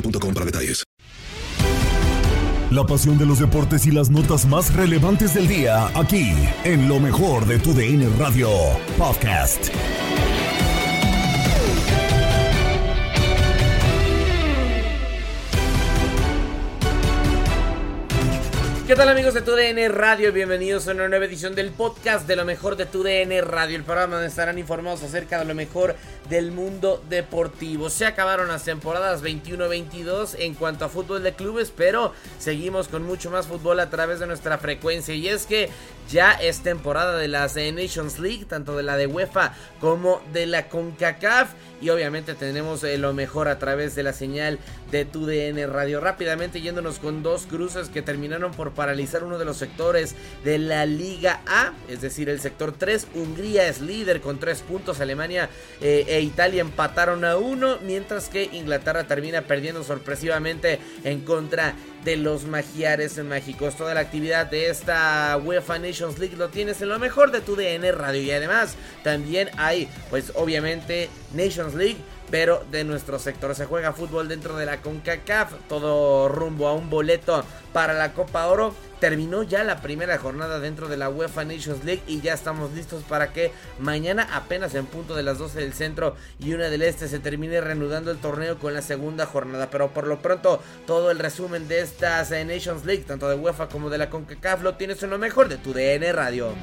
boostmobile.com para detalles. La pasión de los deportes y las notas más relevantes del día, aquí, en lo mejor de tu DN Radio Podcast. ¿Qué tal amigos de TUDN Radio? Bienvenidos a una nueva edición del podcast de lo mejor de TUDN Radio, el programa donde estarán informados acerca de lo mejor del mundo deportivo. Se acabaron las temporadas 21-22 en cuanto a fútbol de clubes, pero seguimos con mucho más fútbol a través de nuestra frecuencia y es que ya es temporada de las Nations League, tanto de la de UEFA como de la CONCACAF y obviamente tenemos eh, lo mejor a través de la señal de TUDN Radio. Rápidamente yéndonos con dos cruces que terminaron por paralizar uno de los sectores de la Liga A, es decir, el sector 3. Hungría es líder con 3 puntos, Alemania eh, e Italia empataron a 1, mientras que Inglaterra termina perdiendo sorpresivamente en contra de los magiares mágicos. Toda la actividad de esta UEFA Nations League lo tienes en lo mejor de tu DN Radio y además también hay pues obviamente Nations League pero de nuestro sector. Se juega fútbol dentro de la CONCACAF, todo rumbo a un boleto para la Copa Oro. Terminó ya la primera jornada dentro de la UEFA Nations League y ya estamos listos para que mañana apenas en punto de las 12 del centro y una del este se termine reanudando el torneo con la segunda jornada. Pero por lo pronto todo el resumen de estas eh, Nations League, tanto de UEFA como de la CONCACAF, lo tienes en lo mejor de tu DN Radio.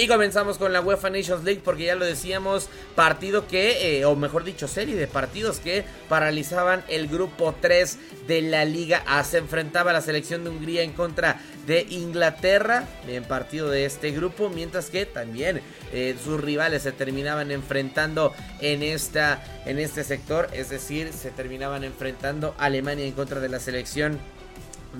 Y comenzamos con la UEFA Nations League porque ya lo decíamos, partido que, eh, o mejor dicho, serie de partidos que paralizaban el grupo 3 de la Liga A. Se enfrentaba la selección de Hungría en contra de Inglaterra en partido de este grupo, mientras que también eh, sus rivales se terminaban enfrentando en, esta, en este sector, es decir, se terminaban enfrentando Alemania en contra de la selección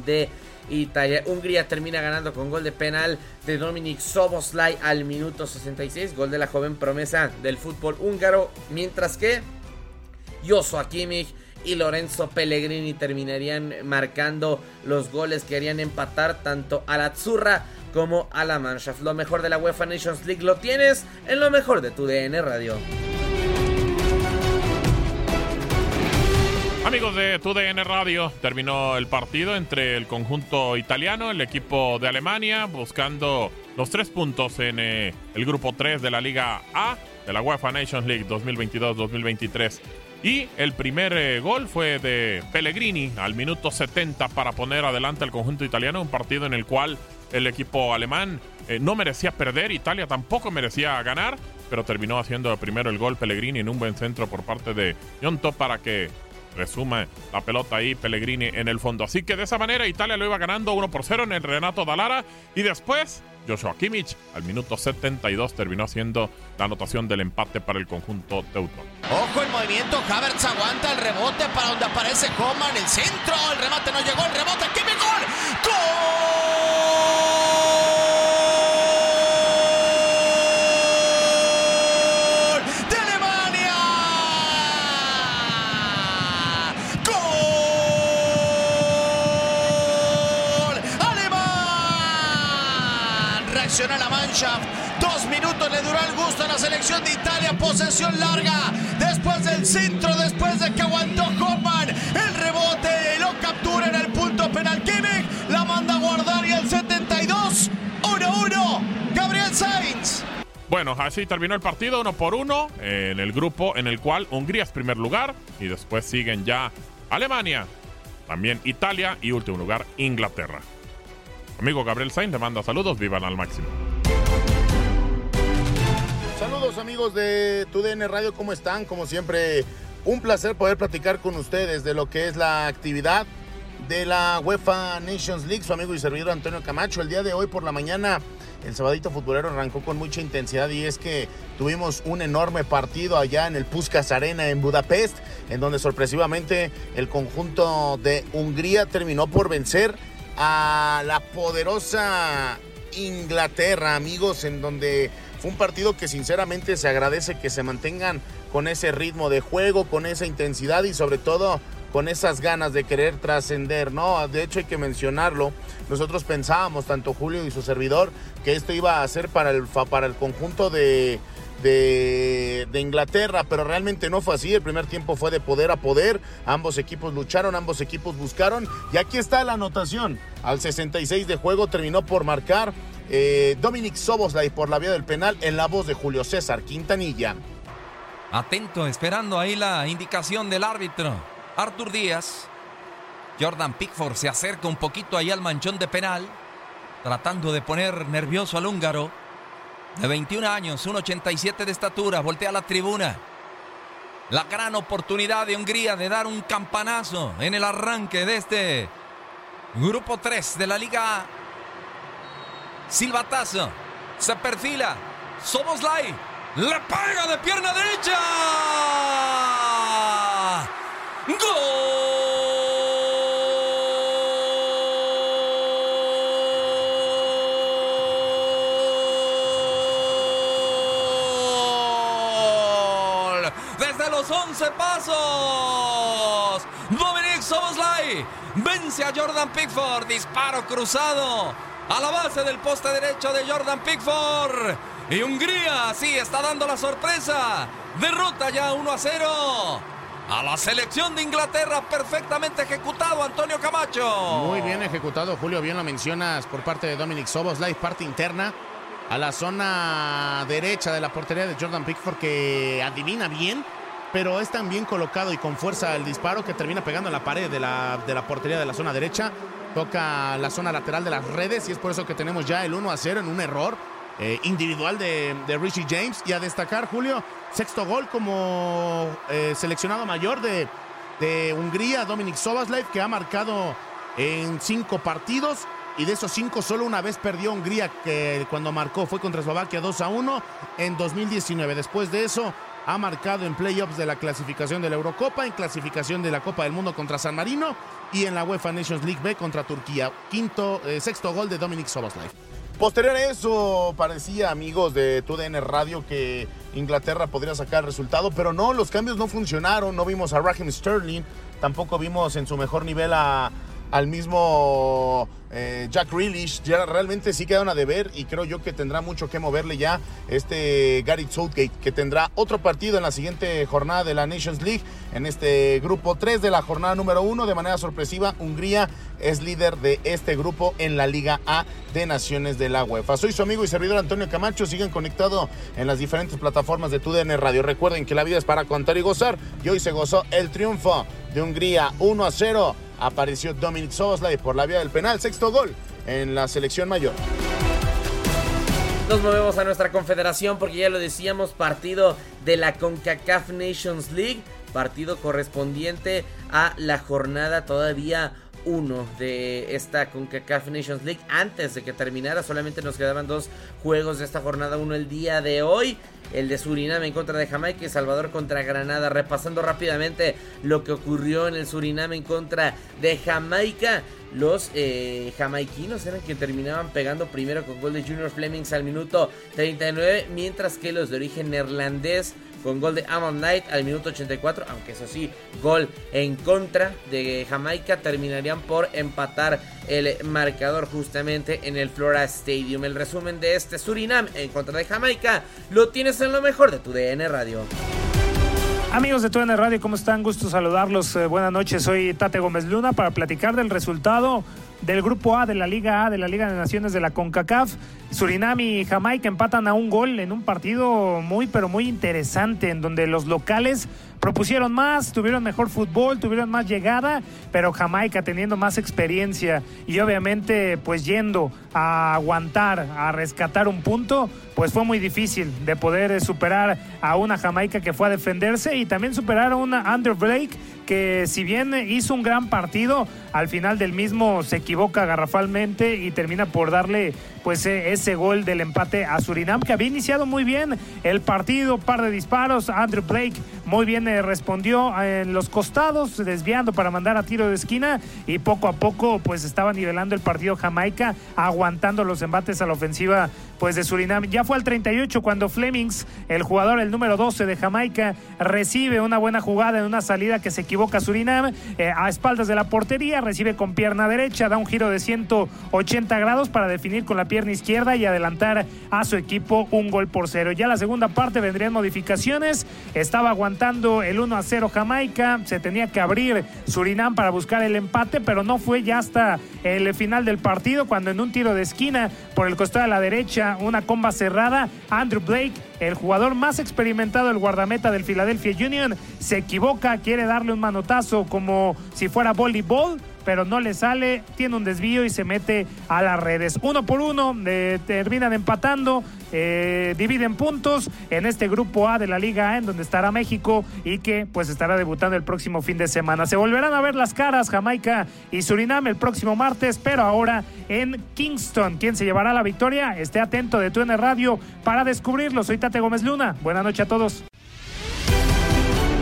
de Italia. Hungría termina ganando con gol de penal de Dominic Soboslai al minuto 66, gol de la joven promesa del fútbol húngaro, mientras que Joshua Kimmich y Lorenzo Pellegrini terminarían marcando los goles que harían empatar tanto a la Azzurra como a la Mannschaft. Lo mejor de la UEFA Nations League lo tienes en lo mejor de tu DN Radio. Amigos de TUDN Radio, terminó el partido entre el conjunto italiano, el equipo de Alemania, buscando los tres puntos en eh, el grupo 3 de la Liga A de la UEFA Nations League 2022-2023. Y el primer eh, gol fue de Pellegrini al minuto 70 para poner adelante al conjunto italiano, un partido en el cual el equipo alemán eh, no merecía perder, Italia tampoco merecía ganar, pero terminó haciendo primero el gol Pellegrini en un buen centro por parte de Yonto para que resume la pelota ahí Pellegrini en el fondo. Así que de esa manera Italia lo iba ganando 1 por 0 en el Renato Dalara y después Joshua Kimmich al minuto 72 terminó siendo la anotación del empate para el conjunto teutón. Ojo el movimiento, Havertz aguanta el rebote para donde aparece Coman, el centro, el remate no llegó, el rebote, la selección de Italia. Posesión larga. Después del centro, después de que aguantó Hoffman. El rebote lo captura en el punto penal. Kimmich la manda a guardar y el 72. 1-1. Gabriel Sainz. Bueno, así terminó el partido uno por uno en el grupo en el cual Hungría es primer lugar y después siguen ya Alemania, también Italia y último lugar Inglaterra. Amigo Gabriel Sainz le manda saludos, vivan al máximo. Saludos amigos de TUDN Radio, ¿cómo están? Como siempre, un placer poder platicar con ustedes de lo que es la actividad de la UEFA Nations League. Su amigo y servidor Antonio Camacho. El día de hoy por la mañana, el sabadito futbolero arrancó con mucha intensidad y es que tuvimos un enorme partido allá en el Puskas Arena en Budapest, en donde sorpresivamente el conjunto de Hungría terminó por vencer a la poderosa Inglaterra, amigos, en donde fue un partido que sinceramente se agradece que se mantengan con ese ritmo de juego, con esa intensidad y sobre todo con esas ganas de querer trascender, ¿no? De hecho hay que mencionarlo, nosotros pensábamos, tanto Julio y su servidor, que esto iba a ser para el, para el conjunto de, de, Inglaterra, pero realmente no fue así. El primer tiempo fue de poder a poder. Ambos equipos lucharon, ambos equipos buscaron. Y aquí está la anotación. Al 66 de juego terminó por marcar eh, Dominic Soboslai por la vía del penal en la voz de Julio César Quintanilla. Atento, esperando ahí la indicación del árbitro. Artur Díaz. Jordan Pickford se acerca un poquito ahí al manchón de penal, tratando de poner nervioso al húngaro. De 21 años, 1,87 de estatura, voltea la tribuna. La gran oportunidad de Hungría de dar un campanazo en el arranque de este grupo 3 de la Liga. Silbatazo, se perfila, Soboslai, le pega de pierna derecha. ¡Gol! Los 11 pasos. Dominic Soboslai vence a Jordan Pickford. Disparo cruzado a la base del poste derecho de Jordan Pickford. Y Hungría, sí, está dando la sorpresa. Derrota ya 1 a 0 a la selección de Inglaterra. Perfectamente ejecutado, Antonio Camacho. Muy bien ejecutado, Julio. Bien lo mencionas por parte de Dominic Soboslai, parte interna a la zona derecha de la portería de Jordan Pickford que adivina bien. Pero es tan bien colocado y con fuerza el disparo que termina pegando en la pared de la, de la portería de la zona derecha. Toca la zona lateral de las redes y es por eso que tenemos ya el 1 a 0 en un error eh, individual de, de, Richie James. Y a destacar, Julio, sexto gol como eh, seleccionado mayor de, de Hungría, Dominic Soboslai, que ha marcado en cinco partidos. Y de esos cinco, solo una vez perdió Hungría, que cuando marcó fue contra Eslovaquia 2 a 1 en 2019. Después de eso, ha marcado en playoffs de la clasificación de la Eurocopa, en clasificación de la Copa del Mundo contra San Marino y en la UEFA Nations League B contra Turquía. Quinto, eh, sexto gol de Dominic Soboslai. Posterior a eso, parecía, amigos de TUDN Radio, que Inglaterra podría sacar resultado, pero no, los cambios no funcionaron. No vimos a Raheem Sterling, tampoco vimos en su mejor nivel a, al mismo eh, Jack Grealish. Ya realmente sí quedaron a deber y creo yo que tendrá mucho que moverle ya este Gary Southgate, que tendrá otro partido en la siguiente jornada de la Nations League, en este grupo 3 de la jornada número 1. De manera sorpresiva, Hungría es líder de este grupo en la Liga A de Naciones de la UEFA. Soy su amigo y servidor Antonio Camacho. Siguen conectados en las diferentes plataformas de TUDN Radio. Recuerden que la vida es para contar y gozar. Y hoy se gozó el triunfo de Hungría 1 a 0 apareció Dominic Soboslai por la vía del penal, sexto gol en la selección mayor. Nos movemos a nuestra confederación porque ya lo decíamos, partido de la CONCACAF Nations League. partido correspondiente a la jornada todavía uno de esta CONCACAF Nations League antes de que terminara. Solamente nos quedaban dos juegos de esta jornada. Uno el día de hoy, el de Surinam en contra de Jamaica y Salvador contra Granada. Repasando rápidamente lo que ocurrió en el Surinam en contra de Jamaica. Los eh, jamaiquinos eran quienes terminaban pegando primero con gol de Junior Flemings al minuto 39, mientras que los de origen neerlandés con gol de Amon Knight al minuto 84, aunque eso sí, gol en contra de Jamaica, terminarían por empatar el marcador justamente en el Flora Stadium. El resumen de este Surinam en contra de Jamaica lo tienes en lo mejor de tu DN Radio. Amigos de TUDN Radio, ¿cómo están? Gusto saludarlos. Eh, buenas noches, soy Tate Gómez Luna para platicar del resultado del Grupo A de la Liga A de la Liga de Naciones de la CONCACAF. Surinam y Jamaica empatan a un gol en un partido muy, pero muy interesante, en donde los locales propusieron más, tuvieron mejor fútbol, tuvieron más llegada, pero Jamaica teniendo más experiencia y obviamente pues yendo a aguantar, a rescatar un punto, pues fue muy difícil de poder superar a una Jamaica que fue a defenderse y también superar a una Andrew Blake que si bien hizo un gran partido, al final del mismo se equivoca garrafalmente y termina por darle pues e, ese gol del empate a Surinam que había iniciado muy bien el partido, par de disparos, Andrew Blake muy bien eh, respondió en los costados, desviando para mandar a tiro de esquina y poco a poco pues estaba nivelando el partido Jamaica, aguantando los embates a la ofensiva pues de Surinam. Ya fue al 38 cuando Flemings, el jugador, el número 12 de Jamaica, recibe una buena jugada en una salida que se equivoca Surinam eh, a espaldas de la portería, recibe con pierna derecha, da un giro de 180 grados para definir con la pierna izquierda y adelantar a su equipo un gol por cero. Ya la segunda parte vendrían modificaciones, estaba aguantando el 1 a 0 Jamaica, se tenía que abrir Surinam para buscar el empate, pero no fue ya hasta el final del partido cuando en un tiro de esquina por el costado de la derecha una comba cerrada. Andrew Blake, el jugador más experimentado, el guardameta del Philadelphia Union, se equivoca, quiere darle un manotazo como si fuera voleibol pero no le sale, tiene un desvío y se mete a las redes. Uno por uno, terminan empatando, eh, dividen puntos en este grupo A de la Liga A, en donde estará México y que pues estará debutando el próximo fin de semana. Se volverán a ver las caras Jamaica y Surinam el próximo martes, pero ahora en Kingston. ¿Quién se llevará la victoria? Esté atento de TUN Radio para descubrirlo. Soy Tate Gómez Luna. Buenas noches a todos.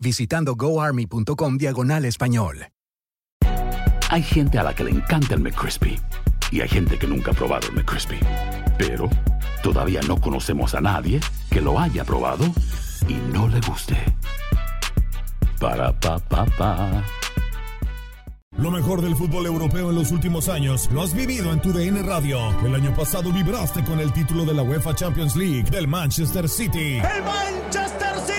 visitando goarmy.com diagonal español. Hay gente a la que le encanta el McCrispy y hay gente que nunca ha probado el McCrispy. Pero todavía no conocemos a nadie que lo haya probado y no le guste. Para pa pa pa. Lo mejor del fútbol europeo en los últimos años lo has vivido en tu DN Radio. El año pasado vibraste con el título de la UEFA Champions League del Manchester City. El Manchester City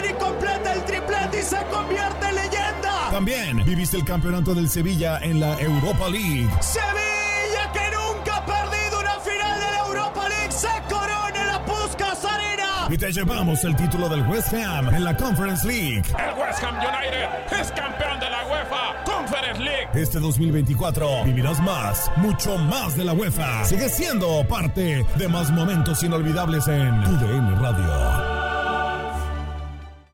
y se convierte en leyenda. También viviste el campeonato del Sevilla en la Europa League. Sevilla que nunca ha perdido una final de la Europa League se corona en la Puskas Arena. Y te llevamos el título del West Ham en la Conference League. El West Ham United es campeón de la UEFA Conference League. Este 2024 vivirás más, mucho más de la UEFA. Sigue siendo parte de más momentos inolvidables en tu DN Radio.